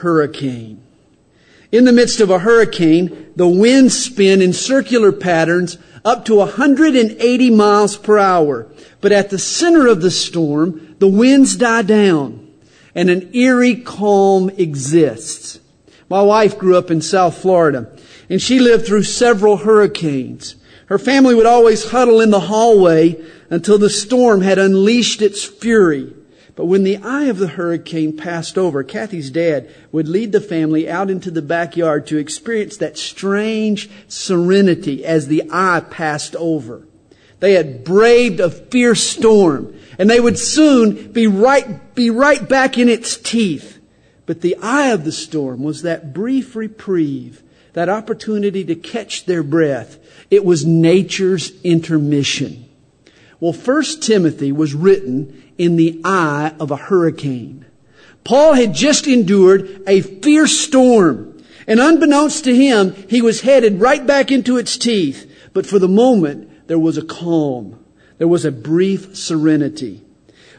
hurricane. In the midst of a hurricane, the winds spin in circular patterns up to 180 miles per hour. But at the center of the storm, the winds die down and an eerie calm exists. My wife grew up in South Florida and she lived through several hurricanes. Her family would always huddle in the hallway until the storm had unleashed its fury. But when the eye of the hurricane passed over, Kathy's dad would lead the family out into the backyard to experience that strange serenity as the eye passed over. They had braved a fierce storm and they would soon be right, be right back in its teeth. But the eye of the storm was that brief reprieve, that opportunity to catch their breath. It was nature's intermission. Well, First Timothy was written in the eye of a hurricane. Paul had just endured a fierce storm, and unbeknownst to him, he was headed right back into its teeth. But for the moment, there was a calm. There was a brief serenity.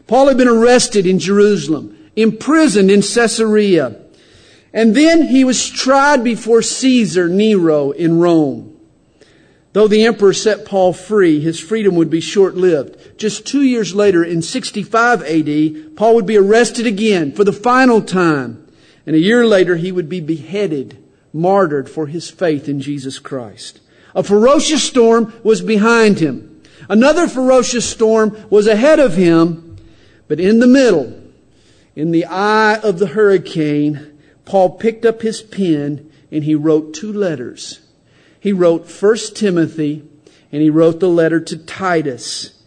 Paul had been arrested in Jerusalem, imprisoned in Caesarea, and then he was tried before Caesar Nero in Rome. Though the emperor set Paul free, his freedom would be short-lived. Just two years later, in 65 AD, Paul would be arrested again for the final time. And a year later, he would be beheaded, martyred for his faith in Jesus Christ. A ferocious storm was behind him. Another ferocious storm was ahead of him. But in the middle, in the eye of the hurricane, Paul picked up his pen and he wrote two letters he wrote 1 Timothy and he wrote the letter to Titus.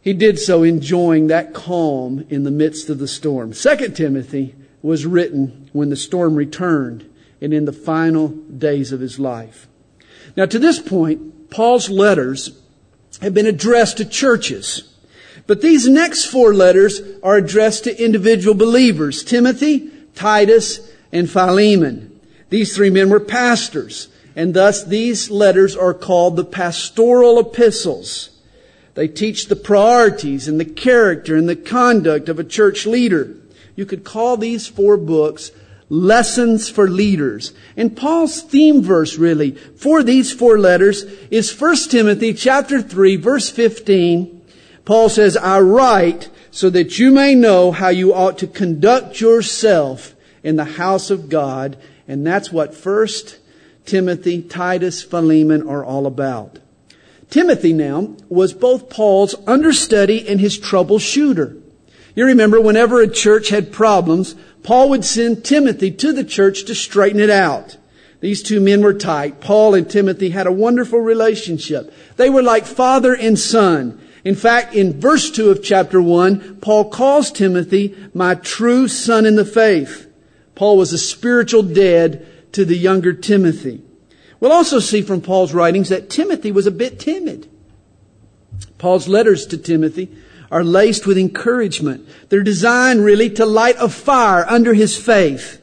He did so enjoying that calm in the midst of the storm. 2 Timothy was written when the storm returned and in the final days of his life. Now to this point, Paul's letters have been addressed to churches. But these next four letters are addressed to individual believers. Timothy, Titus, and Philemon. These three men were pastors. And thus these letters are called the pastoral epistles. They teach the priorities and the character and the conduct of a church leader. You could call these four books lessons for leaders. And Paul's theme verse really for these four letters is 1 Timothy chapter 3 verse 15. Paul says, I write so that you may know how you ought to conduct yourself in the house of God. And that's what first Timothy, Titus, Philemon are all about. Timothy now was both Paul's understudy and his troubleshooter. You remember whenever a church had problems, Paul would send Timothy to the church to straighten it out. These two men were tight. Paul and Timothy had a wonderful relationship. They were like father and son. In fact, in verse 2 of chapter 1, Paul calls Timothy my true son in the faith. Paul was a spiritual dad to the younger Timothy. We'll also see from Paul's writings that Timothy was a bit timid. Paul's letters to Timothy are laced with encouragement. They're designed really to light a fire under his faith.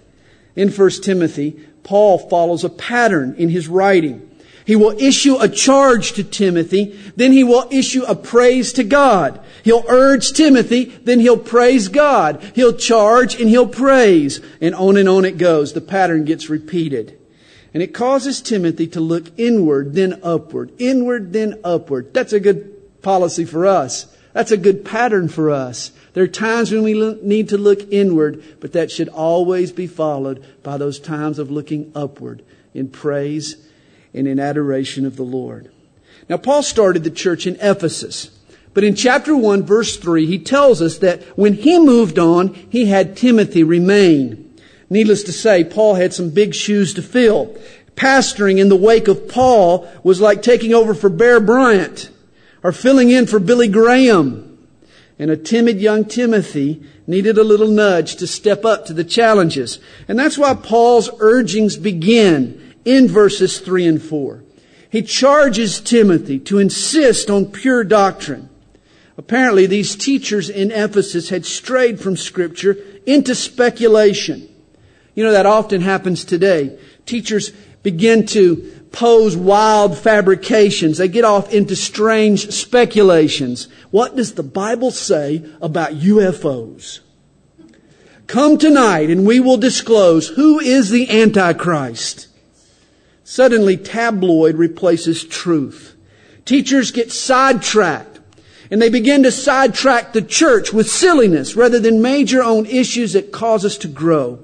In 1 Timothy, Paul follows a pattern in his writing. He will issue a charge to Timothy, then he will issue a praise to God. He'll urge Timothy, then he'll praise God. He'll charge and he'll praise. And on and on it goes. The pattern gets repeated. And it causes Timothy to look inward, then upward. Inward, then upward. That's a good policy for us. That's a good pattern for us. There are times when we need to look inward, but that should always be followed by those times of looking upward in praise and in adoration of the Lord. Now, Paul started the church in Ephesus. But in chapter 1, verse 3, he tells us that when he moved on, he had Timothy remain. Needless to say, Paul had some big shoes to fill. Pastoring in the wake of Paul was like taking over for Bear Bryant or filling in for Billy Graham. And a timid young Timothy needed a little nudge to step up to the challenges. And that's why Paul's urgings begin in verses 3 and 4. He charges Timothy to insist on pure doctrine. Apparently, these teachers in Ephesus had strayed from Scripture into speculation. You know, that often happens today. Teachers begin to pose wild fabrications. They get off into strange speculations. What does the Bible say about UFOs? Come tonight and we will disclose who is the Antichrist. Suddenly tabloid replaces truth. Teachers get sidetracked and they begin to sidetrack the church with silliness rather than major own issues that cause us to grow.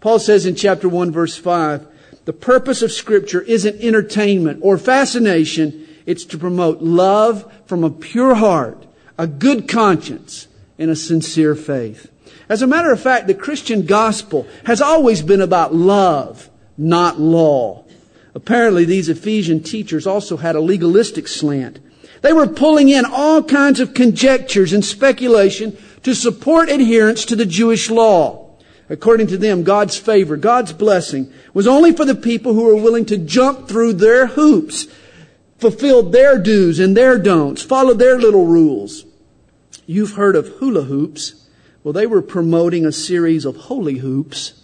Paul says in chapter 1 verse 5, the purpose of scripture isn't entertainment or fascination. It's to promote love from a pure heart, a good conscience, and a sincere faith. As a matter of fact, the Christian gospel has always been about love, not law. Apparently, these Ephesian teachers also had a legalistic slant. They were pulling in all kinds of conjectures and speculation to support adherence to the Jewish law. According to them, God's favor, God's blessing was only for the people who were willing to jump through their hoops, fulfill their do's and their don'ts, follow their little rules. You've heard of hula hoops. Well, they were promoting a series of holy hoops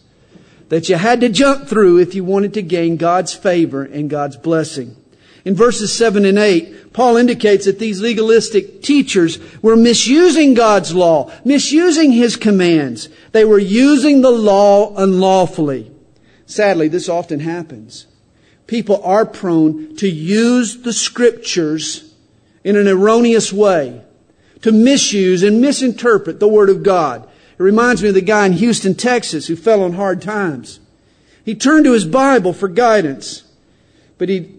that you had to jump through if you wanted to gain God's favor and God's blessing. In verses 7 and 8, Paul indicates that these legalistic teachers were misusing God's law, misusing His commands. They were using the law unlawfully. Sadly, this often happens. People are prone to use the scriptures in an erroneous way, to misuse and misinterpret the Word of God. It reminds me of the guy in Houston, Texas who fell on hard times. He turned to his Bible for guidance, but he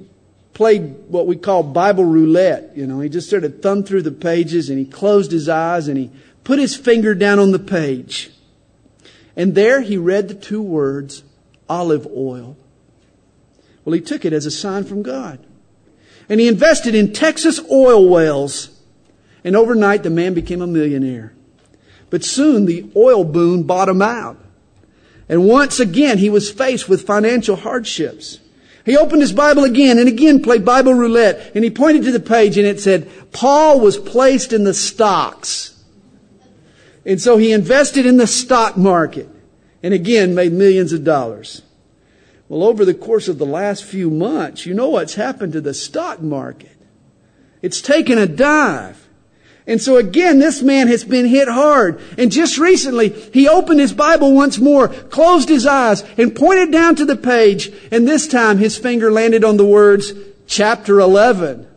played what we call Bible roulette. You know, he just sort of thumbed through the pages and he closed his eyes and he put his finger down on the page. And there he read the two words, olive oil. Well, he took it as a sign from God. And he invested in Texas oil wells. And overnight the man became a millionaire. But soon the oil boom bottomed out. And once again he was faced with financial hardships. He opened his Bible again and again played Bible roulette and he pointed to the page and it said, Paul was placed in the stocks. And so he invested in the stock market and again made millions of dollars. Well, over the course of the last few months, you know what's happened to the stock market. It's taken a dive. And so again, this man has been hit hard. And just recently, he opened his Bible once more, closed his eyes, and pointed down to the page. And this time, his finger landed on the words, chapter 11.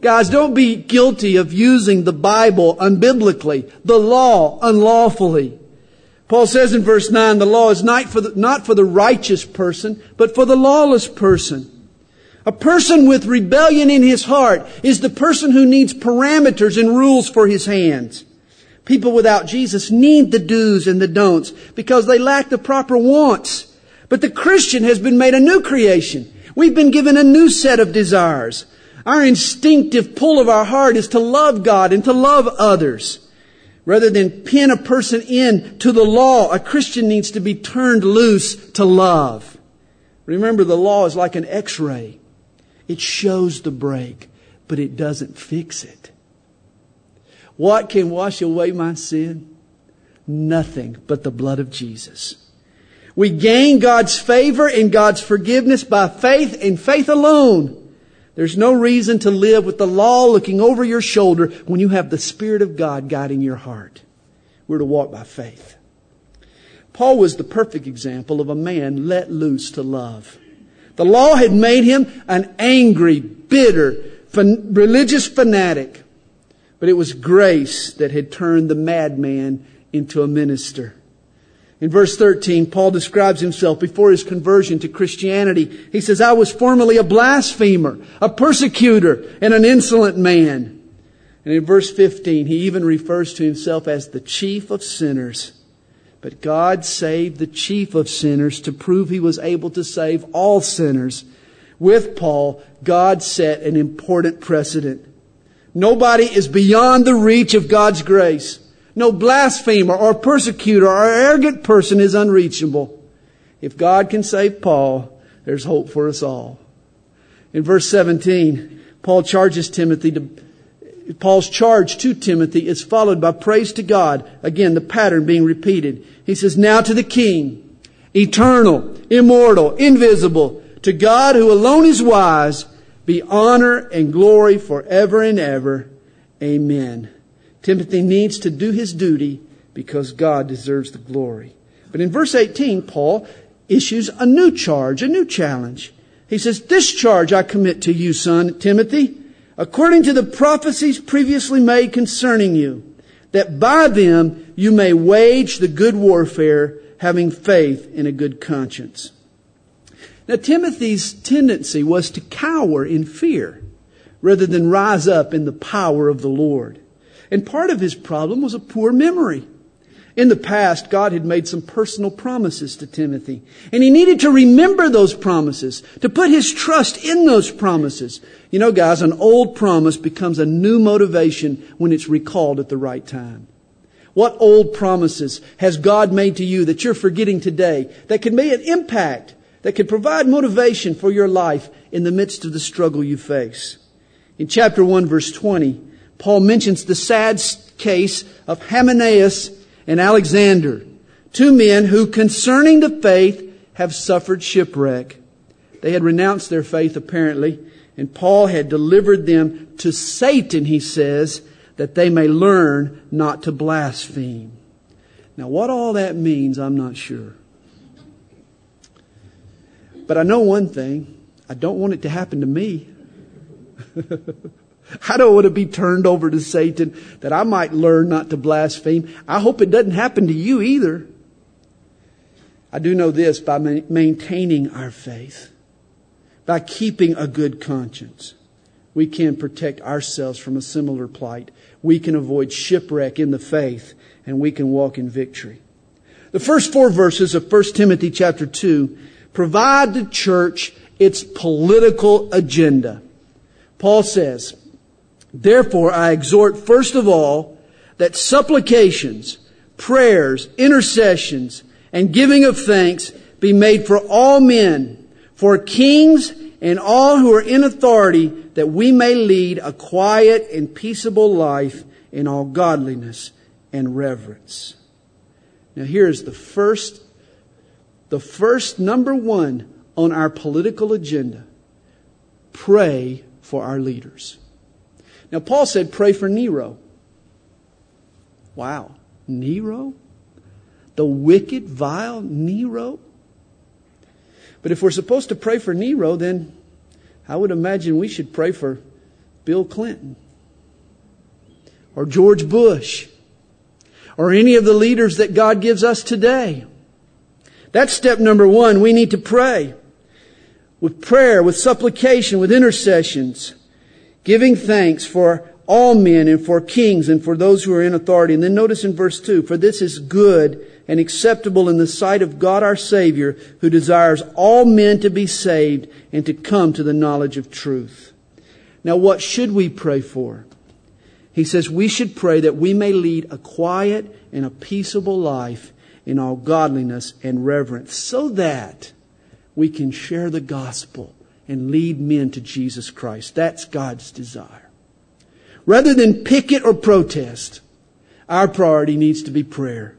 Guys, don't be guilty of using the Bible unbiblically, the law unlawfully. Paul says in verse 9, the law is not for the, not for the righteous person, but for the lawless person. A person with rebellion in his heart is the person who needs parameters and rules for his hands. People without Jesus need the do's and the don'ts because they lack the proper wants. But the Christian has been made a new creation. We've been given a new set of desires. Our instinctive pull of our heart is to love God and to love others. Rather than pin a person in to the law, a Christian needs to be turned loose to love. Remember, the law is like an x-ray. It shows the break, but it doesn't fix it. What can wash away my sin? Nothing but the blood of Jesus. We gain God's favor and God's forgiveness by faith and faith alone. There's no reason to live with the law looking over your shoulder when you have the Spirit of God guiding your heart. We're to walk by faith. Paul was the perfect example of a man let loose to love. The law had made him an angry, bitter, fan- religious fanatic. But it was grace that had turned the madman into a minister. In verse 13, Paul describes himself before his conversion to Christianity. He says, I was formerly a blasphemer, a persecutor, and an insolent man. And in verse 15, he even refers to himself as the chief of sinners. But God saved the chief of sinners to prove he was able to save all sinners. With Paul, God set an important precedent. Nobody is beyond the reach of God's grace. No blasphemer or persecutor or arrogant person is unreachable. If God can save Paul, there's hope for us all. In verse 17, Paul charges Timothy to Paul's charge to Timothy is followed by praise to God. Again, the pattern being repeated. He says, Now to the King, eternal, immortal, invisible, to God who alone is wise, be honor and glory forever and ever. Amen. Timothy needs to do his duty because God deserves the glory. But in verse 18, Paul issues a new charge, a new challenge. He says, This charge I commit to you, son Timothy, according to the prophecies previously made concerning you, that by them you may wage the good warfare, having faith in a good conscience. Now, Timothy's tendency was to cower in fear rather than rise up in the power of the Lord. And part of his problem was a poor memory. In the past, God had made some personal promises to Timothy, and he needed to remember those promises, to put his trust in those promises. You know, guys, an old promise becomes a new motivation when it's recalled at the right time. What old promises has God made to you that you're forgetting today that can make an impact, that can provide motivation for your life in the midst of the struggle you face? In chapter 1 verse 20, Paul mentions the sad case of Hymenaeus and Alexander, two men who concerning the faith have suffered shipwreck. They had renounced their faith apparently, and Paul had delivered them to Satan, he says, that they may learn not to blaspheme. Now, what all that means, I'm not sure. But I know one thing I don't want it to happen to me. I don't want to be turned over to Satan that I might learn not to blaspheme. I hope it doesn't happen to you either. I do know this by maintaining our faith, by keeping a good conscience, we can protect ourselves from a similar plight. We can avoid shipwreck in the faith and we can walk in victory. The first four verses of 1 Timothy chapter 2 provide the church its political agenda. Paul says, Therefore, I exhort first of all that supplications, prayers, intercessions, and giving of thanks be made for all men, for kings and all who are in authority, that we may lead a quiet and peaceable life in all godliness and reverence. Now here's the first, the first number one on our political agenda. Pray for our leaders. Now, Paul said, pray for Nero. Wow. Nero? The wicked, vile Nero? But if we're supposed to pray for Nero, then I would imagine we should pray for Bill Clinton or George Bush or any of the leaders that God gives us today. That's step number one. We need to pray with prayer, with supplication, with intercessions giving thanks for all men and for kings and for those who are in authority. And then notice in verse 2, for this is good and acceptable in the sight of God our Savior, who desires all men to be saved and to come to the knowledge of truth. Now what should we pray for? He says we should pray that we may lead a quiet and a peaceable life in all godliness and reverence so that we can share the gospel and lead men to Jesus Christ. That's God's desire. Rather than picket or protest, our priority needs to be prayer.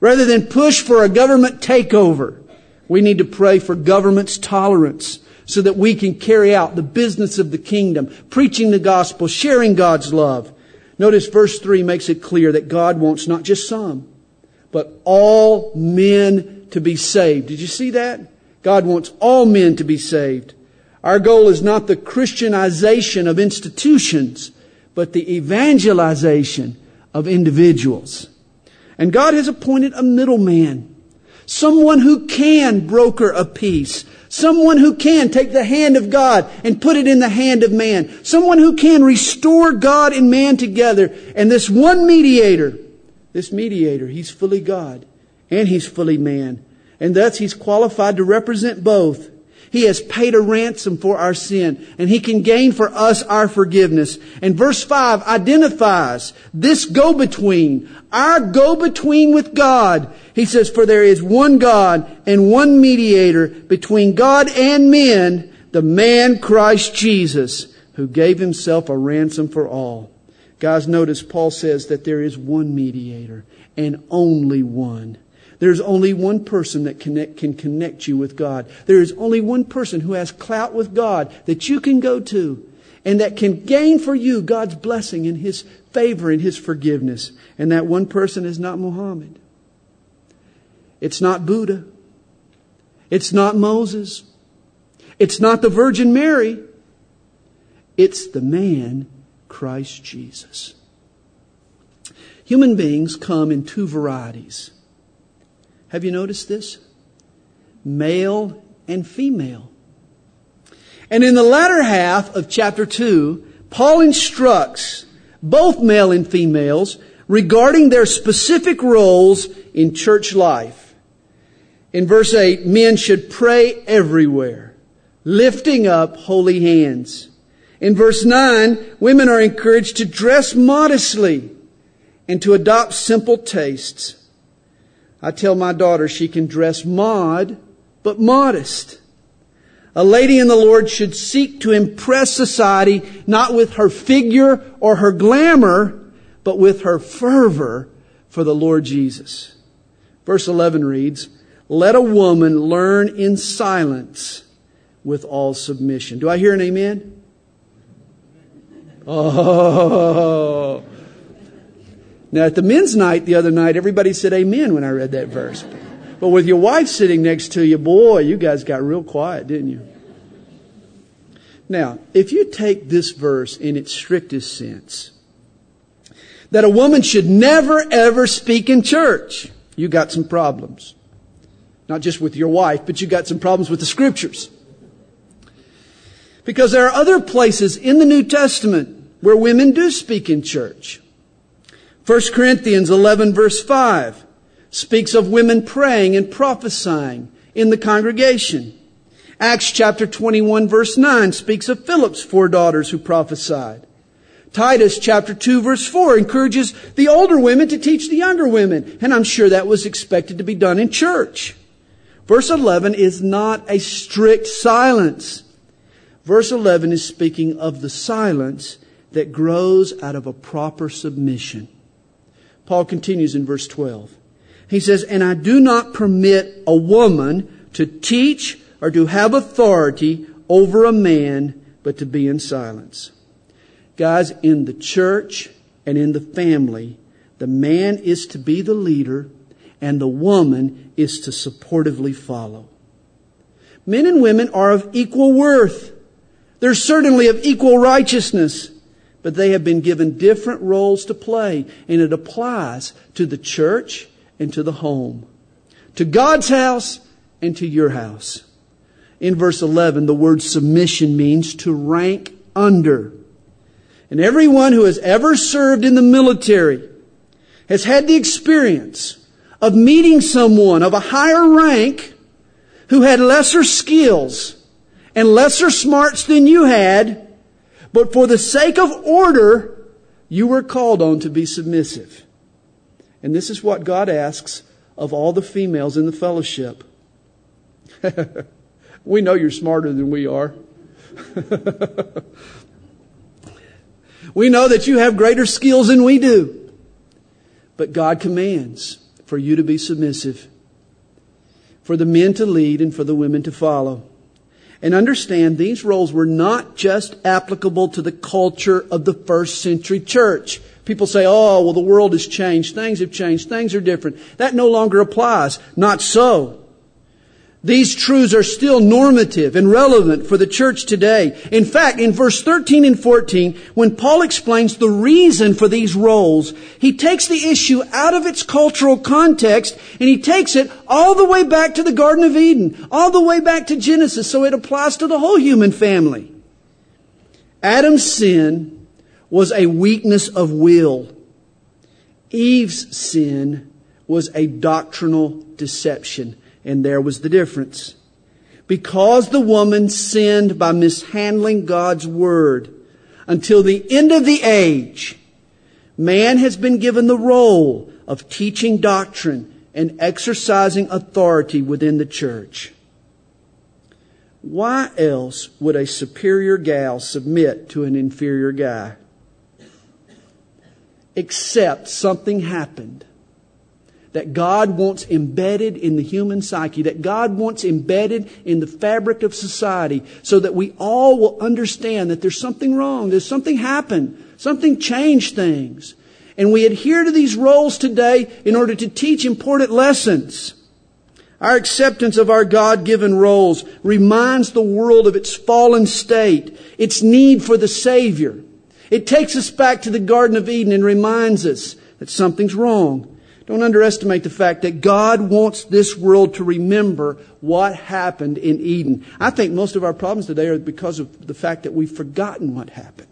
Rather than push for a government takeover, we need to pray for government's tolerance so that we can carry out the business of the kingdom, preaching the gospel, sharing God's love. Notice verse 3 makes it clear that God wants not just some, but all men to be saved. Did you see that? God wants all men to be saved. Our goal is not the Christianization of institutions, but the evangelization of individuals. And God has appointed a middleman, someone who can broker a peace, someone who can take the hand of God and put it in the hand of man, someone who can restore God and man together. And this one mediator, this mediator, he's fully God and he's fully man. And thus he's qualified to represent both. He has paid a ransom for our sin and He can gain for us our forgiveness. And verse 5 identifies this go-between, our go-between with God. He says, for there is one God and one mediator between God and men, the man Christ Jesus, who gave Himself a ransom for all. Guys, notice Paul says that there is one mediator and only one. There's only one person that connect, can connect you with God. There is only one person who has clout with God that you can go to. and that can gain for you God's blessing and His favor and His forgiveness. And that one person is not Muhammad. It's not Buddha. It's not Moses. It's not the Virgin Mary. It's the man, Christ Jesus. Human beings come in two varieties. Have you noticed this? Male and female. And in the latter half of chapter 2, Paul instructs both male and females regarding their specific roles in church life. In verse 8, men should pray everywhere, lifting up holy hands. In verse 9, women are encouraged to dress modestly and to adopt simple tastes. I tell my daughter she can dress mod, but modest. A lady in the Lord should seek to impress society not with her figure or her glamour, but with her fervor for the Lord Jesus. Verse 11 reads, Let a woman learn in silence with all submission. Do I hear an amen? Oh. Now at the men's night the other night, everybody said amen when I read that verse. But with your wife sitting next to you, boy, you guys got real quiet, didn't you? Now, if you take this verse in its strictest sense, that a woman should never ever speak in church, you got some problems. Not just with your wife, but you got some problems with the scriptures. Because there are other places in the New Testament where women do speak in church. 1 Corinthians 11 verse 5 speaks of women praying and prophesying in the congregation. Acts chapter 21 verse 9 speaks of Philip's four daughters who prophesied. Titus chapter 2 verse 4 encourages the older women to teach the younger women, and I'm sure that was expected to be done in church. Verse 11 is not a strict silence. Verse 11 is speaking of the silence that grows out of a proper submission. Paul continues in verse 12. He says, And I do not permit a woman to teach or to have authority over a man, but to be in silence. Guys, in the church and in the family, the man is to be the leader and the woman is to supportively follow. Men and women are of equal worth. They're certainly of equal righteousness but they have been given different roles to play, and it applies to the church and to the home, to God's house and to your house. In verse 11, the word submission means to rank under. And everyone who has ever served in the military has had the experience of meeting someone of a higher rank who had lesser skills and lesser smarts than you had but for the sake of order, you were called on to be submissive. And this is what God asks of all the females in the fellowship. we know you're smarter than we are. we know that you have greater skills than we do. But God commands for you to be submissive, for the men to lead and for the women to follow and understand these roles were not just applicable to the culture of the first century church. People say, oh, well, the world has changed. Things have changed. Things are different. That no longer applies. Not so. These truths are still normative and relevant for the church today. In fact, in verse 13 and 14, when Paul explains the reason for these roles, he takes the issue out of its cultural context and he takes it all the way back to the Garden of Eden, all the way back to Genesis, so it applies to the whole human family. Adam's sin was a weakness of will. Eve's sin was a doctrinal deception. And there was the difference. Because the woman sinned by mishandling God's word until the end of the age, man has been given the role of teaching doctrine and exercising authority within the church. Why else would a superior gal submit to an inferior guy? Except something happened that God wants embedded in the human psyche, that God wants embedded in the fabric of society, so that we all will understand that there's something wrong, there's something happened, something changed things. And we adhere to these roles today in order to teach important lessons. Our acceptance of our God-given roles reminds the world of its fallen state, its need for the Savior. It takes us back to the Garden of Eden and reminds us that something's wrong. Don't underestimate the fact that God wants this world to remember what happened in Eden. I think most of our problems today are because of the fact that we've forgotten what happened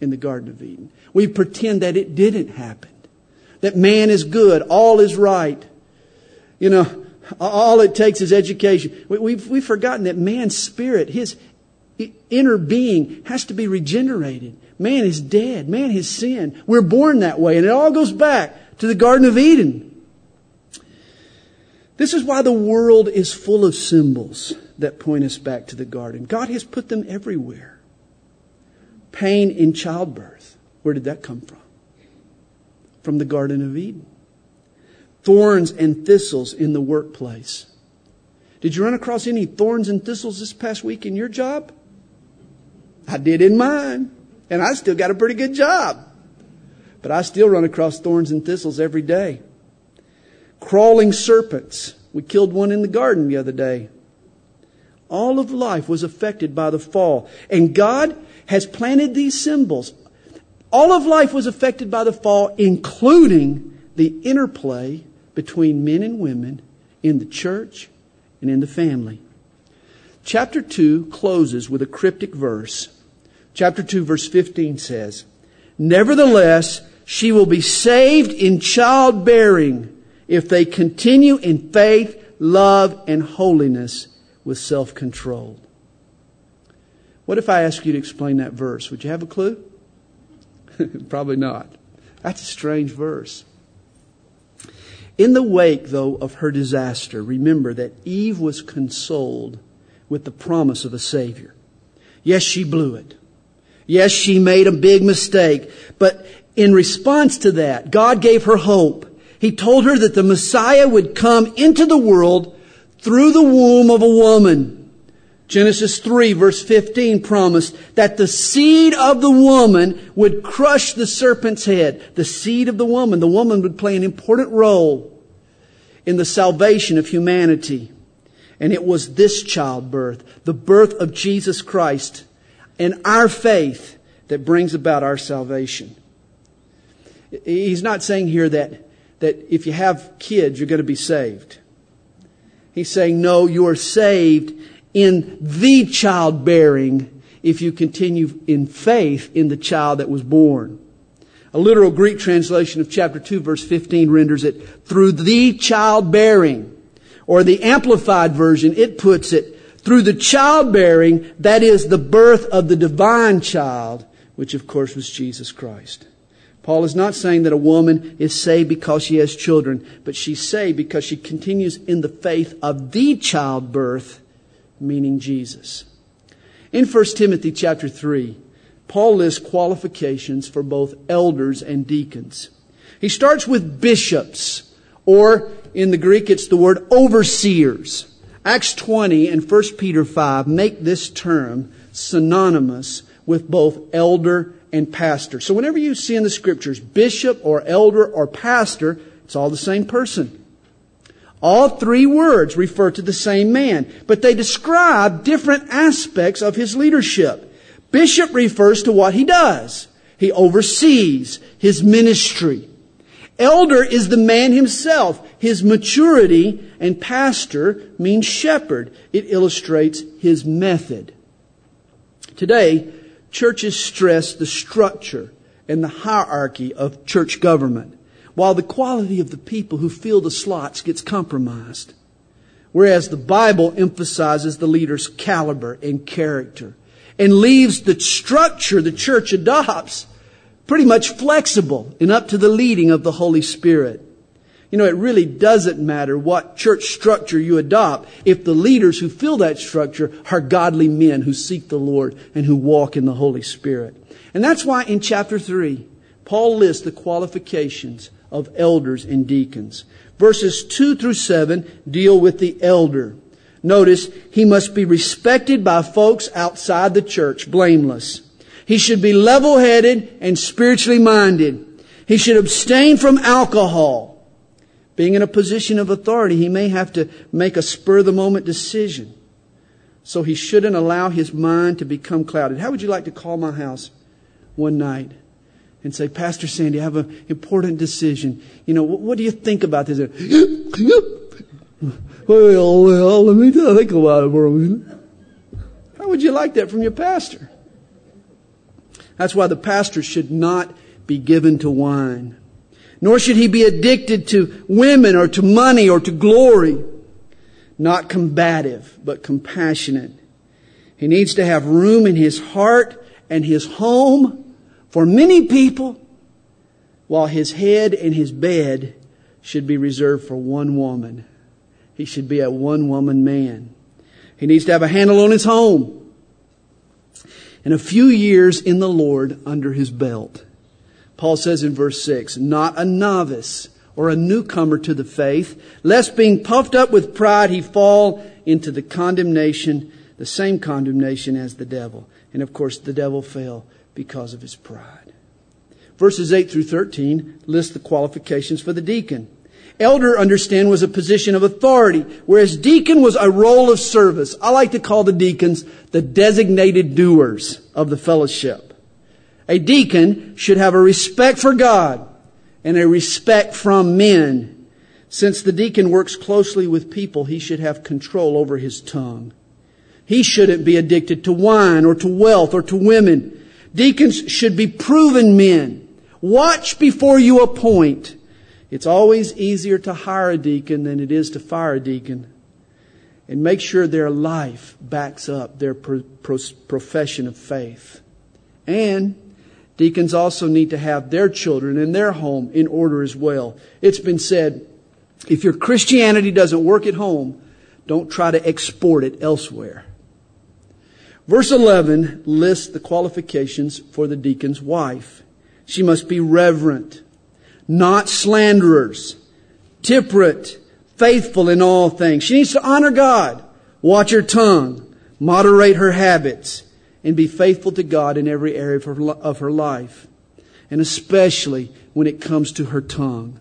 in the Garden of Eden. We pretend that it didn't happen. That man is good, all is right. You know, all it takes is education. We've, we've forgotten that man's spirit, his inner being, has to be regenerated. Man is dead. Man has sinned. We're born that way, and it all goes back to the Garden of Eden. This is why the world is full of symbols that point us back to the garden. God has put them everywhere. Pain in childbirth. Where did that come from? From the Garden of Eden. Thorns and thistles in the workplace. Did you run across any thorns and thistles this past week in your job? I did in mine. And I still got a pretty good job. But I still run across thorns and thistles every day. Crawling serpents. We killed one in the garden the other day. All of life was affected by the fall. And God has planted these symbols. All of life was affected by the fall, including the interplay between men and women in the church and in the family. Chapter 2 closes with a cryptic verse. Chapter 2 verse 15 says, Nevertheless, she will be saved in childbearing if they continue in faith, love, and holiness with self control. What if I ask you to explain that verse? Would you have a clue? Probably not. That's a strange verse. In the wake, though, of her disaster, remember that Eve was consoled with the promise of a Savior. Yes, she blew it. Yes, she made a big mistake. But in response to that, God gave her hope. He told her that the Messiah would come into the world through the womb of a woman. Genesis 3 verse 15 promised that the seed of the woman would crush the serpent's head. The seed of the woman, the woman would play an important role in the salvation of humanity. And it was this childbirth, the birth of Jesus Christ, and our faith that brings about our salvation. He's not saying here that, that if you have kids, you're going to be saved. He's saying, no, you are saved in the childbearing if you continue in faith in the child that was born. A literal Greek translation of chapter 2 verse 15 renders it through the childbearing. Or the amplified version, it puts it through the childbearing, that is the birth of the divine child, which of course was Jesus Christ. Paul is not saying that a woman is saved because she has children, but she's saved because she continues in the faith of the childbirth, meaning Jesus. In 1 Timothy chapter 3, Paul lists qualifications for both elders and deacons. He starts with bishops, or in the Greek it's the word overseers. Acts 20 and 1 Peter 5 make this term synonymous with both elder and pastor. So whenever you see in the scriptures bishop or elder or pastor, it's all the same person. All three words refer to the same man, but they describe different aspects of his leadership. Bishop refers to what he does. He oversees his ministry. Elder is the man himself, his maturity, and pastor means shepherd. It illustrates his method. Today, churches stress the structure and the hierarchy of church government, while the quality of the people who fill the slots gets compromised. Whereas the Bible emphasizes the leader's caliber and character and leaves the structure the church adopts pretty much flexible and up to the leading of the Holy Spirit. You know, it really doesn't matter what church structure you adopt if the leaders who fill that structure are godly men who seek the Lord and who walk in the Holy Spirit. And that's why in chapter 3, Paul lists the qualifications of elders and deacons. Verses 2 through 7 deal with the elder. Notice, he must be respected by folks outside the church, blameless. He should be level-headed and spiritually minded. He should abstain from alcohol. Being in a position of authority, he may have to make a spur of the moment decision. So he shouldn't allow his mind to become clouded. How would you like to call my house one night and say, Pastor Sandy, I have an important decision. You know, what do you think about this? well, well, let me think about it for a minute. How would you like that from your pastor? That's why the pastor should not be given to wine. Nor should he be addicted to women or to money or to glory. Not combative, but compassionate. He needs to have room in his heart and his home for many people, while his head and his bed should be reserved for one woman. He should be a one woman man. He needs to have a handle on his home and a few years in the Lord under his belt. Paul says in verse 6, not a novice or a newcomer to the faith, lest being puffed up with pride he fall into the condemnation, the same condemnation as the devil. And of course, the devil fell because of his pride. Verses 8 through 13 list the qualifications for the deacon. Elder, understand, was a position of authority, whereas deacon was a role of service. I like to call the deacons the designated doers of the fellowship. A deacon should have a respect for God and a respect from men. Since the deacon works closely with people, he should have control over his tongue. He shouldn't be addicted to wine or to wealth or to women. Deacons should be proven men. Watch before you appoint. It's always easier to hire a deacon than it is to fire a deacon. And make sure their life backs up their pro- pro- profession of faith. And deacons also need to have their children and their home in order as well. It's been said, if your Christianity doesn't work at home, don't try to export it elsewhere. Verse 11 lists the qualifications for the deacon's wife. She must be reverent, not slanderers, temperate, faithful in all things. She needs to honor God, watch her tongue, moderate her habits, and be faithful to God in every area of her, life. And especially when it comes to her tongue.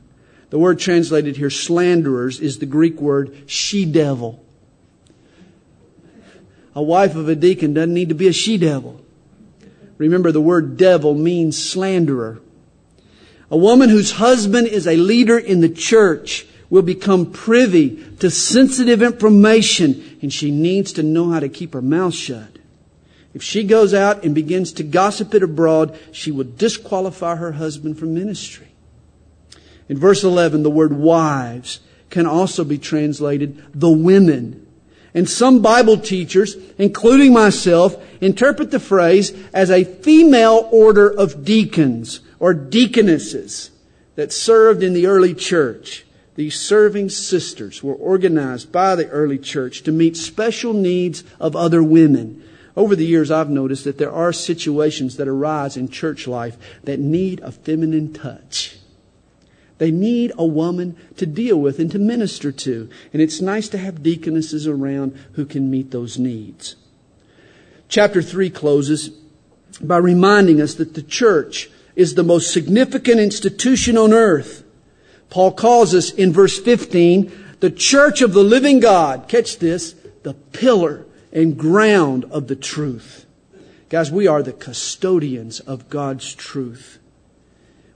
The word translated here, slanderers, is the Greek word she devil. A wife of a deacon doesn't need to be a she devil. Remember, the word devil means slanderer. A woman whose husband is a leader in the church will become privy to sensitive information and she needs to know how to keep her mouth shut. If she goes out and begins to gossip it abroad, she will disqualify her husband from ministry. In verse 11, the word wives can also be translated the women. And some Bible teachers, including myself, interpret the phrase as a female order of deacons or deaconesses that served in the early church. These serving sisters were organized by the early church to meet special needs of other women. Over the years, I've noticed that there are situations that arise in church life that need a feminine touch. They need a woman to deal with and to minister to. And it's nice to have deaconesses around who can meet those needs. Chapter 3 closes by reminding us that the church is the most significant institution on earth. Paul calls us in verse 15 the church of the living God. Catch this, the pillar and ground of the truth. Guys, we are the custodians of God's truth.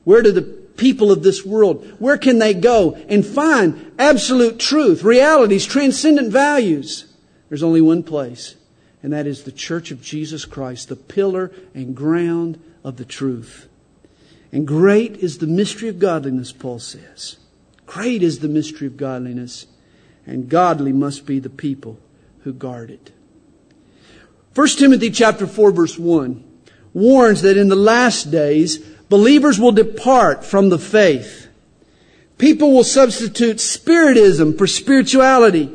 Where do the people of this world, where can they go and find absolute truth, realities, transcendent values? There's only one place, and that is the church of Jesus Christ, the pillar and ground of the truth. And great is the mystery of godliness, Paul says. Great is the mystery of godliness, and godly must be the people who guard it. 1 Timothy chapter 4 verse 1 warns that in the last days, believers will depart from the faith. People will substitute spiritism for spirituality,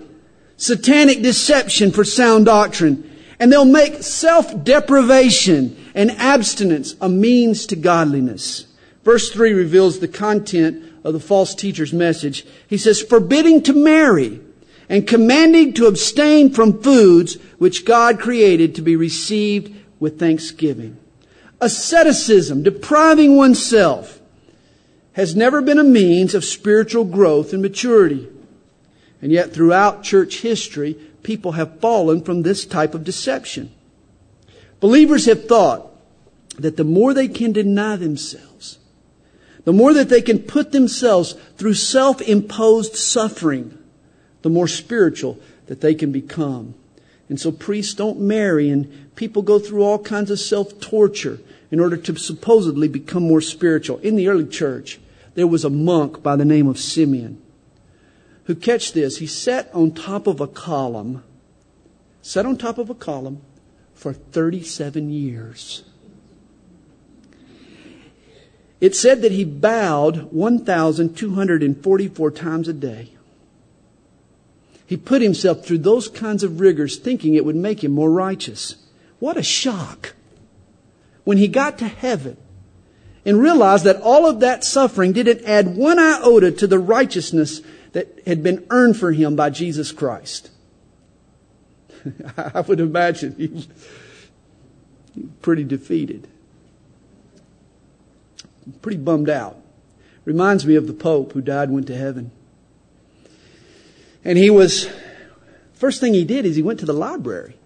satanic deception for sound doctrine, and they'll make self-deprivation and abstinence a means to godliness. Verse 3 reveals the content of the false teacher's message. He says, forbidding to marry and commanding to abstain from foods which God created to be received with thanksgiving. Asceticism, depriving oneself, has never been a means of spiritual growth and maturity. And yet throughout church history, people have fallen from this type of deception. Believers have thought that the more they can deny themselves, the more that they can put themselves through self-imposed suffering, the more spiritual that they can become. And so priests don't marry and people go through all kinds of self-torture in order to supposedly become more spiritual. In the early church, there was a monk by the name of Simeon who, catch this, he sat on top of a column, sat on top of a column for 37 years. It said that he bowed 1,244 times a day. He put himself through those kinds of rigors thinking it would make him more righteous. What a shock. When he got to heaven and realized that all of that suffering didn't add one iota to the righteousness that had been earned for him by Jesus Christ. I would imagine he was pretty defeated, pretty bummed out. Reminds me of the Pope who died went to heaven. And he was, first thing he did is he went to the library.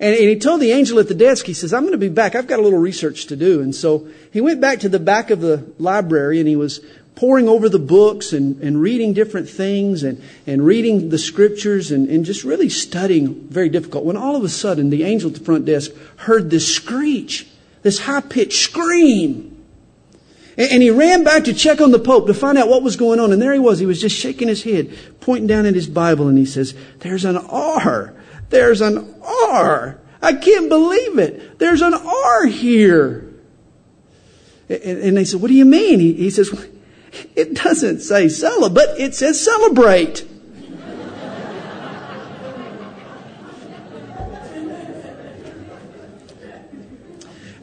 And, and, he told the angel at the desk, he says, I'm going to be back. I've got a little research to do. And so he went back to the back of the library and he was poring over the books and, and reading different things and, and reading the scriptures and, and just really studying very difficult. When all of a sudden the angel at the front desk heard this screech, this high pitched scream. And, he ran back to check on the Pope to find out what was going on. And there he was. He was just shaking his head, pointing down at his Bible, and he says, There's an R. There's an R. I can't believe it. There's an R here. And, they said, What do you mean? He, says, it doesn't say celebrate, but it says celebrate.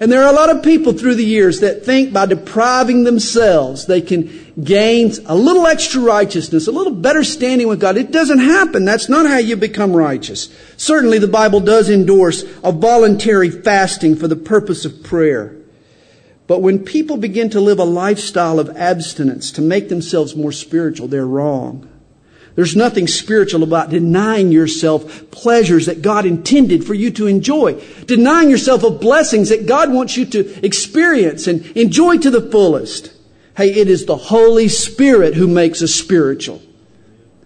And there are a lot of people through the years that think by depriving themselves they can gain a little extra righteousness, a little better standing with God. It doesn't happen. That's not how you become righteous. Certainly the Bible does endorse a voluntary fasting for the purpose of prayer. But when people begin to live a lifestyle of abstinence to make themselves more spiritual, they're wrong. There's nothing spiritual about denying yourself pleasures that God intended for you to enjoy. Denying yourself of blessings that God wants you to experience and enjoy to the fullest. Hey, it is the Holy Spirit who makes us spiritual,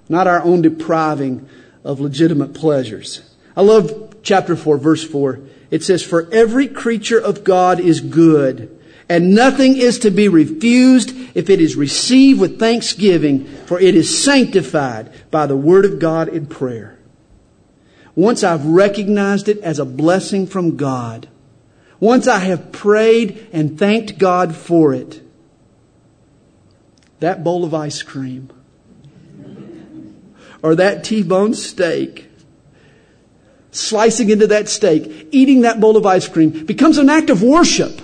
not our own depriving of legitimate pleasures. I love chapter 4, verse 4. It says, For every creature of God is good and nothing is to be refused if it is received with thanksgiving, for it is sanctified by the word of God in prayer. Once I've recognized it as a blessing from God, once I have prayed and thanked God for it, that bowl of ice cream or that T-bone steak, slicing into that steak, eating that bowl of ice cream becomes an act of worship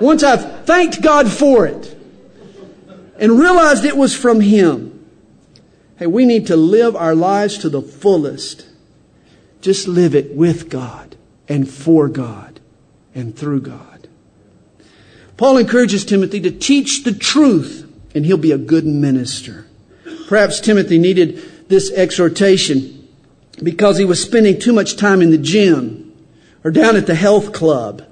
once I've thanked God for it and realized it was from Him, hey, we need to live our lives to the fullest. Just live it with God and for God and through God. Paul encourages Timothy to teach the truth and he'll be a good minister. Perhaps Timothy needed this exhortation because he was spending too much time in the gym or down at the health club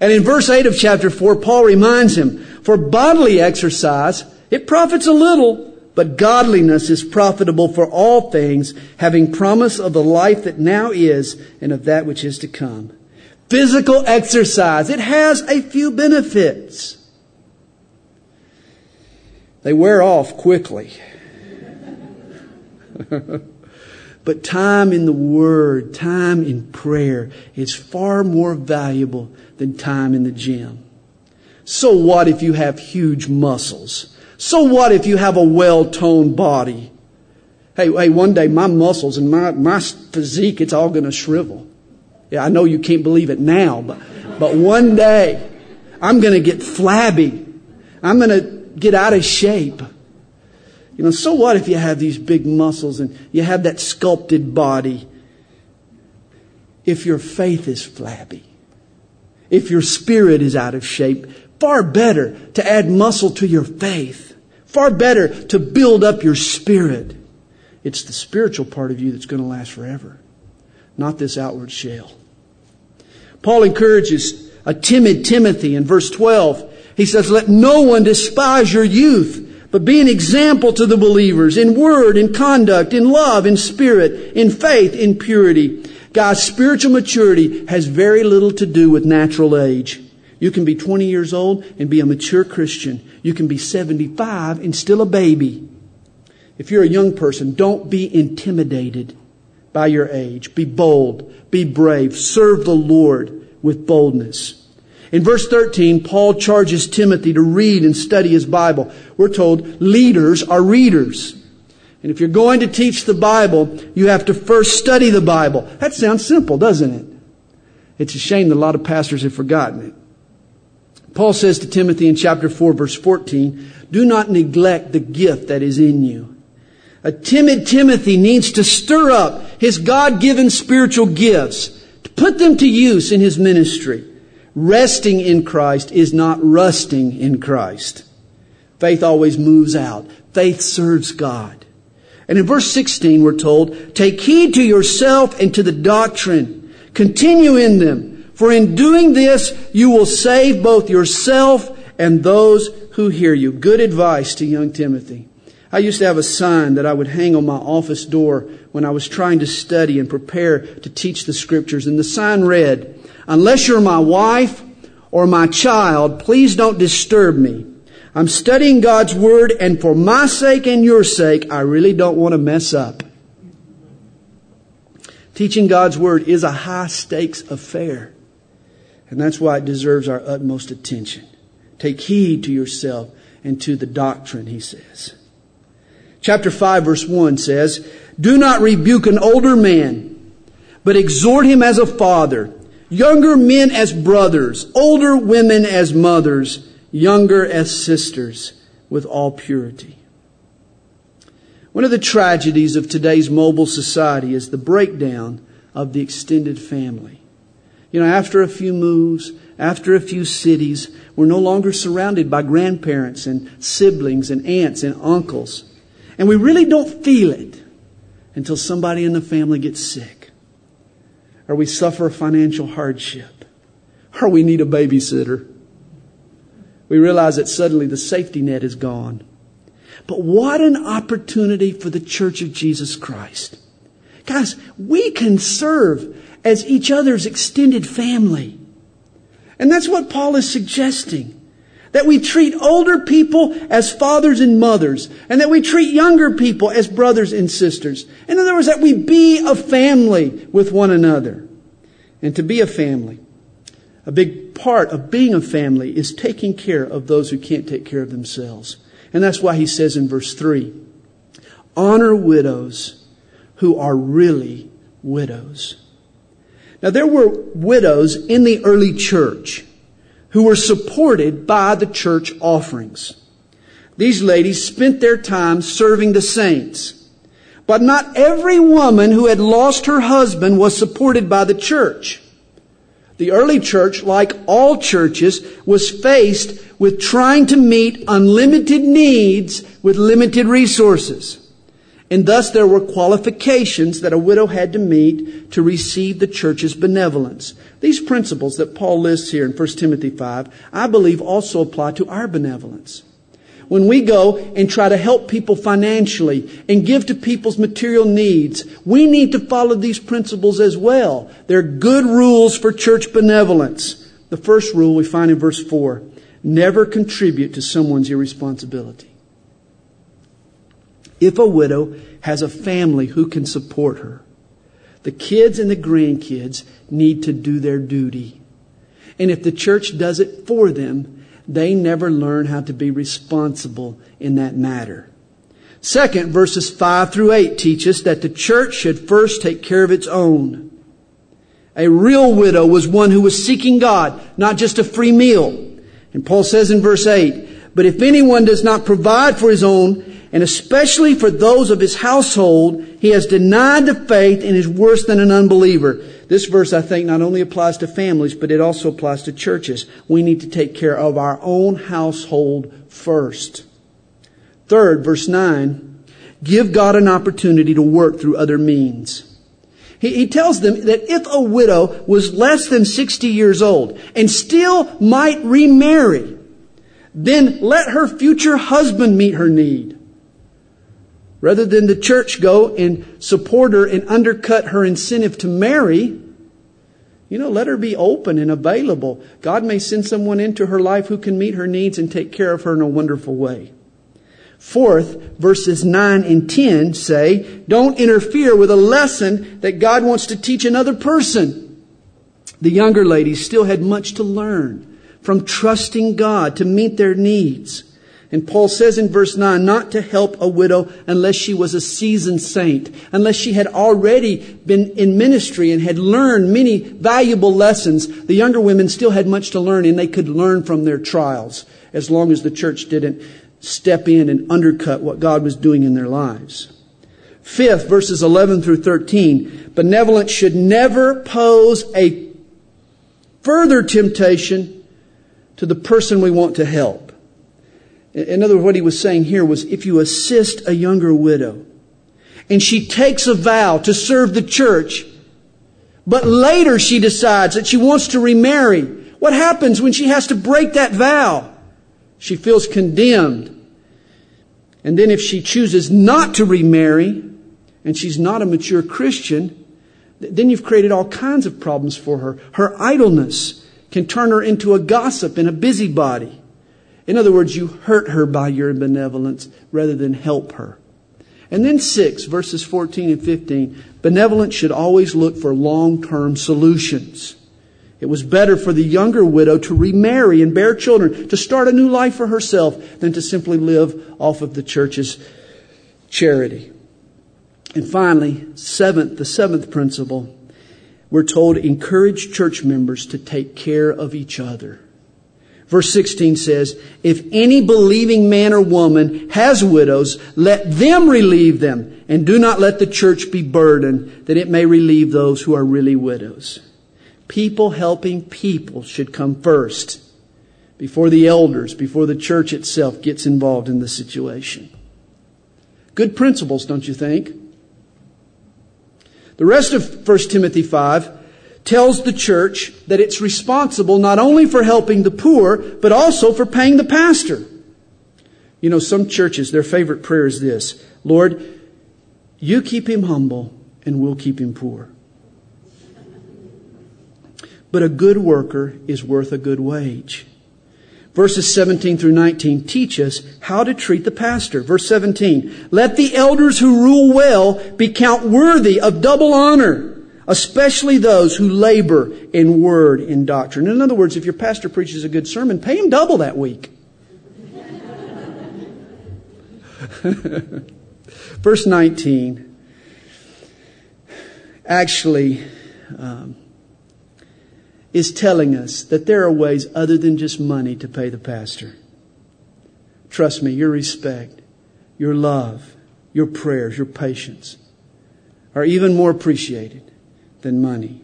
and in verse 8 of chapter 4, Paul reminds him, for bodily exercise, it profits a little, but godliness is profitable for all things, having promise of the life that now is and of that which is to come. Physical exercise, it has a few benefits. They wear off quickly. but time in the Word, time in prayer is far more valuable than time in the gym. So what if you have huge muscles? So what if you have a well-toned body? Hey, hey, one day my muscles and my, my physique, it's all going to shrivel. Yeah, I know you can't believe it now, but, but one day I'm going to get flabby I'm going to get out of shape. You know, so what if you have these big muscles and you have that sculpted body? If your faith is flabby, if your spirit is out of shape, far better to add muscle to your faith. Far better to build up your spirit. It's the spiritual part of you that's going to last forever, not this outward shell. Paul encourages a timid Timothy in verse 12. He says, let no one despise your youth but be an example to the believers in word, in conduct, in love, in spirit, in faith, in purity. Guys, spiritual maturity has very little to do with natural age. You can be 20 years old and be a mature Christian. You can be 75 and still a baby. If you're a young person, don't be intimidated by your age. Be bold. Be brave. Serve the Lord with boldness. In verse 13, Paul charges Timothy to read and study his Bible. We're told leaders are readers. And if you're going to teach the Bible, you have to first study the Bible. That sounds simple, doesn't it? It's a shame that a lot of pastors have forgotten it. Paul says to Timothy in chapter 4 verse 14, do not neglect the gift that is in you. A timid Timothy needs to stir up his God-given spiritual gifts, to put them to use in his ministry. Resting in Christ is not rusting in Christ. Faith always moves out. Faith serves God. And in verse 16 we're told, take heed to yourself and to the doctrine. Continue in them. For in doing this, you will save both yourself and those who hear you. Good advice to young Timothy. I used to have a sign that I would hang on my office door when I was trying to study and prepare to teach the scriptures. And the sign read, Unless you're my wife or my child, please don't disturb me. I'm studying God's Word, and for my sake and your sake, I really don't want to mess up. Teaching God's Word is a high stakes affair, and that's why it deserves our utmost attention. Take heed to yourself and to the doctrine, he says. Chapter 5 verse 1 says, Do not rebuke an older man, but exhort him as a father, younger men as brothers, older women as mothers, younger as sisters, with all purity. One of the tragedies of today's mobile society is the breakdown of the extended family. You know, after a few moves, after a few cities, we're no longer surrounded by grandparents and siblings and aunts and uncles. And we really don't feel it until somebody in the family gets sick or we suffer financial hardship, or we need a babysitter. We realize that suddenly the safety net is gone. But what an opportunity for the Church of Jesus Christ. Guys, we can serve as each other's extended family. And that's what Paul is suggesting. That we treat older people as fathers and mothers, and that we treat younger people as brothers and sisters. In other words, that we be a family with one another. And to be a family, a big part of being a family is taking care of those who can't take care of themselves. And that's why he says in verse 3 honor widows who are really widows. Now, there were widows in the early church who were supported by the church offerings. These ladies spent their time serving the saints. But not every woman who had lost her husband was supported by the church. The early church, like all churches, was faced with trying to meet unlimited needs with limited resources. And thus there were qualifications that a widow had to meet to receive the church's benevolence. These principles that Paul lists here in 1 Timothy 5, I believe also apply to our benevolence. When we go and try to help people financially and give to people's material needs, we need to follow these principles as well. They're good rules for church benevolence. The first rule we find in verse 4 never contribute to someone's irresponsibility. If a widow has a family who can support her, the kids and the grandkids need to do their duty. And if the church does it for them, they never learn how to be responsible in that matter. Second, verses 5 through 8 teach us that the church should first take care of its own. A real widow was one who was seeking God, not just a free meal. And Paul says in verse 8, But if anyone does not provide for his own, and especially for those of his household, he has denied the faith and is worse than an unbeliever. This verse, I think, not only applies to families, but it also applies to churches. We need to take care of our own household first. Third, verse 9, give God an opportunity to work through other means. He, he tells them that if a widow was less than 60 years old and still might remarry, then let her future husband meet her need. Rather than the church go and support her and undercut her incentive to marry, you know, let her be open and available. God may send someone into her life who can meet her needs and take care of her in a wonderful way. Fourth, verses 9 and 10 say, don't interfere with a lesson that God wants to teach another person. The younger ladies still had much to learn from trusting God to meet their needs. And Paul says in verse 9, not to help a widow unless she was a seasoned saint, unless she had already been in ministry and had learned many valuable lessons. The younger women still had much to learn and they could learn from their trials as long as the church didn't step in and undercut what God was doing in their lives. Fifth, verses 11 through 13, benevolence should never pose a further temptation to the person we want to help. In other words, what he was saying here was if you assist a younger widow and she takes a vow to serve the church, but later she decides that she wants to remarry, what happens when she has to break that vow? She feels condemned. And then if she chooses not to remarry and she's not a mature Christian, then you've created all kinds of problems for her. Her idleness can turn her into a gossip and a busybody. In other words, you hurt her by your benevolence rather than help her. And then six, verses 14 and 15, benevolence should always look for long-term solutions. It was better for the younger widow to remarry and bear children, to start a new life for herself, than to simply live off of the church's charity. And finally, seventh, the seventh principle, we're told encourage church members to take care of each other. Verse 16 says, if any believing man or woman has widows, let them relieve them, and do not let the church be burdened, that it may relieve those who are really widows. People helping people should come first before the elders, before the church itself gets involved in the situation. Good principles, don't you think? The rest of 1 Timothy 5 tells the church that it's responsible not only for helping the poor, but also for paying the pastor. You know, some churches, their favorite prayer is this Lord, you keep him humble and we'll keep him poor. But a good worker is worth a good wage. Verses 17 through 19 teach us how to treat the pastor. Verse 17, let the elders who rule well be count worthy of double honor, especially those who labor in word and doctrine. In other words, if your pastor preaches a good sermon, pay him double that week. Verse 19 actually um, is telling us that there are ways other than just money to pay the pastor. Trust me, your respect, your love, your prayers, your patience are even more appreciated than money.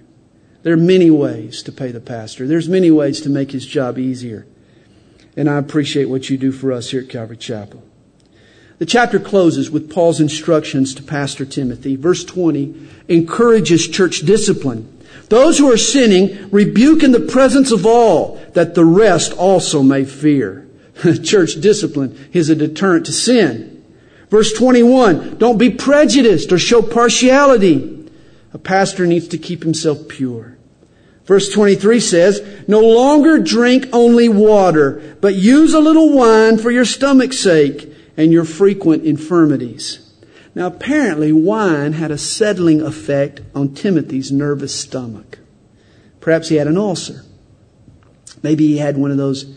There are many ways to pay the pastor. There's many ways to make his job easier. And I appreciate what you do for us here at Calvary Chapel. The chapter closes with Paul's instructions to Pastor Timothy. Verse 20 encourages church discipline. Those who are sinning rebuke in the presence of all, that the rest also may fear. Church discipline is a deterrent to sin. Verse 21, don't be prejudiced or show partiality. A pastor needs to keep himself pure. Verse 23 says, no longer drink only water, but use a little wine for your stomach's sake and your frequent infirmities. Now, apparently, wine had a settling effect on Timothy's nervous stomach. Perhaps he had an ulcer. Maybe he had one of those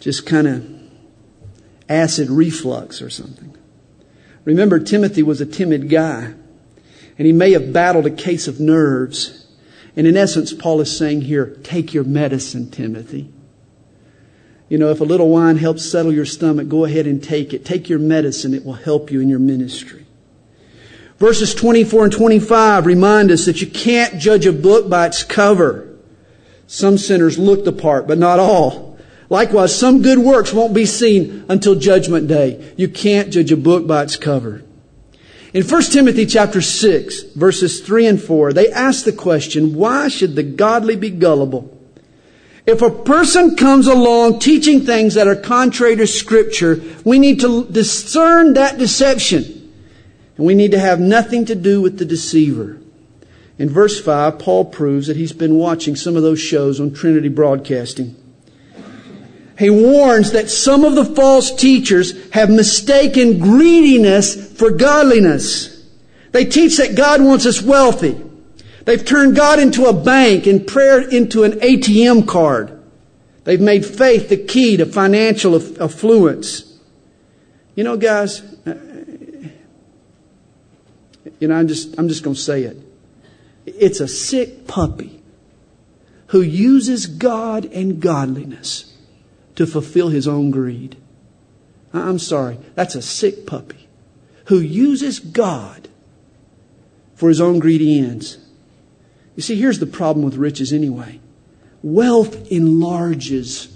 just kind of acid reflux or something. Remember, Timothy was a timid guy, and he may have battled a case of nerves. And in essence, Paul is saying here, take your medicine, Timothy. You know, if a little wine helps settle your stomach, go ahead and take it. Take your medicine. It will help you in your ministry. Verses 24 and 25 remind us that you can't judge a book by its cover. Some sinners look the part, but not all. Likewise, some good works won't be seen until judgment day. You can't judge a book by its cover. In 1 Timothy chapter 6, verses 3 and 4, they ask the question, why should the godly be gullible? If a person comes along teaching things that are contrary to scripture, we need to discern that deception. And we need to have nothing to do with the deceiver. In verse 5, Paul proves that he's been watching some of those shows on Trinity Broadcasting. He warns that some of the false teachers have mistaken greediness for godliness. They teach that God wants us wealthy. They've turned God into a bank and prayer into an ATM card. They've made faith the key to financial affluence. You know, guys, uh, you know, I'm just, I'm just going to say it. It's a sick puppy who uses God and godliness to fulfill his own greed. I'm sorry, that's a sick puppy who uses God for his own greedy ends. You see, here's the problem with riches anyway wealth enlarges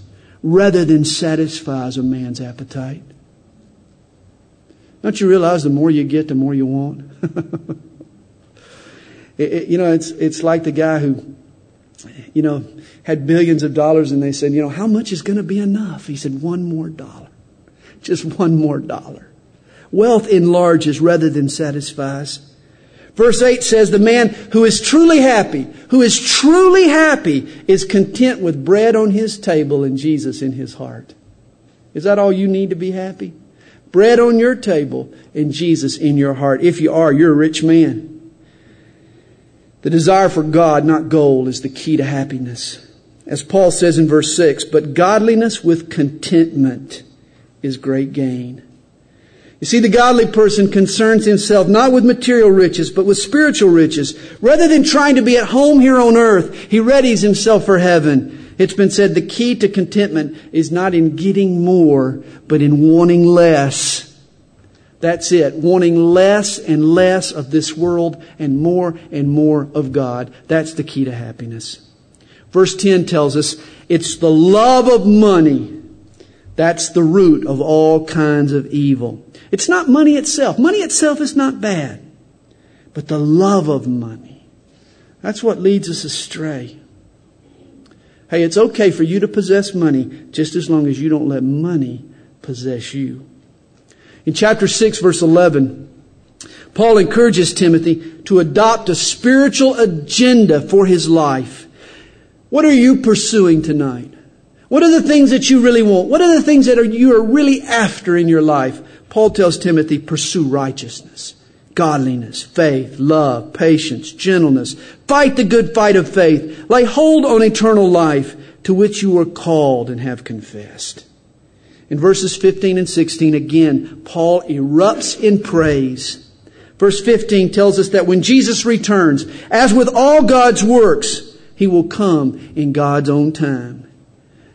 rather than satisfies a man's appetite. Don't you realize the more you get, the more you want? it, it, you know, it's, it's like the guy who, you know, had billions of dollars and they said, you know, how much is going to be enough? He said, one more dollar. Just one more dollar. Wealth enlarges rather than satisfies. Verse 8 says, the man who is truly happy, who is truly happy, is content with bread on his table and Jesus in his heart. Is that all you need to be happy? bread on your table, and Jesus in your heart. If you are, you're a rich man. The desire for God, not gold, is the key to happiness. As Paul says in verse 6, but godliness with contentment is great gain. You see, the godly person concerns himself not with material riches, but with spiritual riches. Rather than trying to be at home here on earth, he readies himself for heaven. It's been said the key to contentment is not in getting more, but in wanting less. That's it. Wanting less and less of this world and more and more of God. That's the key to happiness. Verse 10 tells us it's the love of money. That's the root of all kinds of evil. It's not money itself. Money itself is not bad. But the love of money. That's what leads us astray. Hey, it's okay for you to possess money just as long as you don't let money possess you. In chapter 6 verse 11, Paul encourages Timothy to adopt a spiritual agenda for his life. What are you pursuing tonight? What are the things that you really want? What are the things that are, you are really after in your life? Paul tells Timothy, pursue righteousness godliness, faith, love, patience, gentleness. Fight the good fight of faith. Lay hold on eternal life to which you were called and have confessed. In verses 15 and 16, again, Paul erupts in praise. Verse 15 tells us that when Jesus returns, as with all God's works, he will come in God's own time.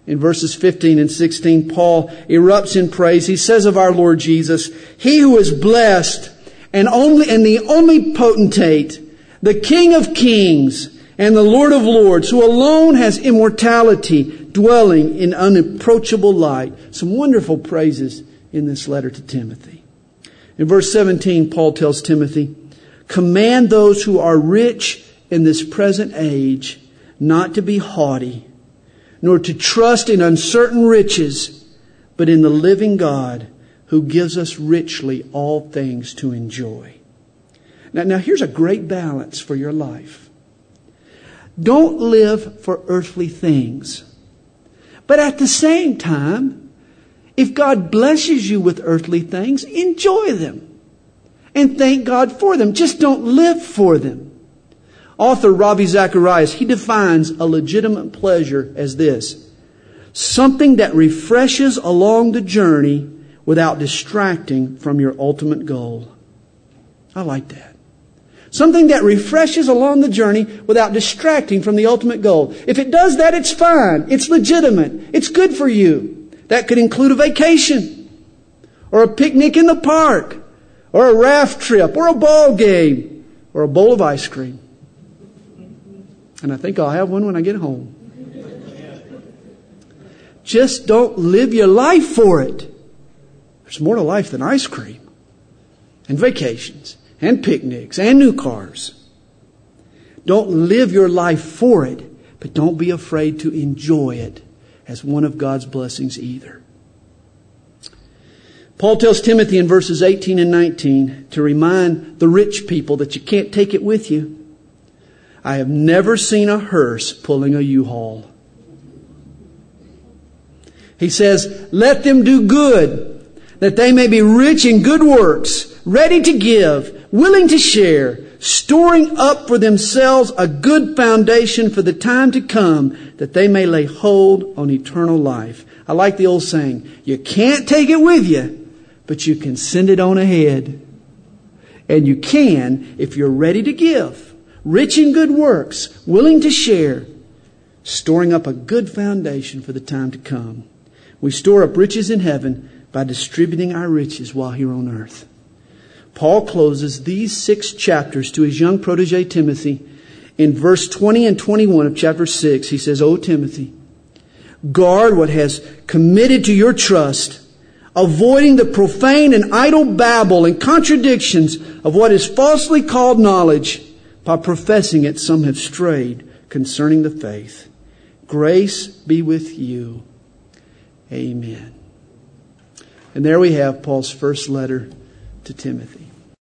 In verses 15 and 16, Paul erupts in praise. He says of our Lord Jesus, He who is blessed and only, and the only potentate, the King of kings and the Lord of lords, who alone has immortality, dwelling in unapproachable light. Some wonderful praises in this letter to Timothy. In verse 17, Paul tells Timothy, command those who are rich in this present age not to be haughty, nor to trust in uncertain riches, but in the living God who gives us richly all things to enjoy. Now, now here's a great balance for your life. Don't live for earthly things. But at the same time, if God blesses you with earthly things, enjoy them. And thank God for them. Just don't live for them. Author Ravi Zacharias, he defines a legitimate pleasure as this. Something that refreshes along the journey without distracting from your ultimate goal. I like that. Something that refreshes along the journey without distracting from the ultimate goal. If it does that, it's fine. It's legitimate. It's good for you. That could include a vacation, or a picnic in the park, or a raft trip, or a ball game, or a bowl of ice cream. And I think I'll have one when I get home. Just don't live your life for it. There's more to life than ice cream, and vacations, and picnics, and new cars. Don't live your life for it, but don't be afraid to enjoy it as one of God's blessings either. Paul tells Timothy in verses 18 and 19 to remind the rich people that you can't take it with you. I have never seen a hearse pulling a U-Haul. He says, let them do good, that they may be rich in good works, ready to give, willing to share, storing up for themselves a good foundation for the time to come, that they may lay hold on eternal life. I like the old saying, you can't take it with you, but you can send it on ahead. And you can if you're ready to give, rich in good works, willing to share, storing up a good foundation for the time to come. We store up riches in heaven by distributing our riches while here on earth. Paul closes these six chapters to his young protege Timothy. In verse 20 and 21 of chapter 6, he says, O Timothy, guard what has committed to your trust, avoiding the profane and idle babble and contradictions of what is falsely called knowledge. By professing it, some have strayed concerning the faith. Grace be with you. Amen. And there we have Paul's first letter to Timothy.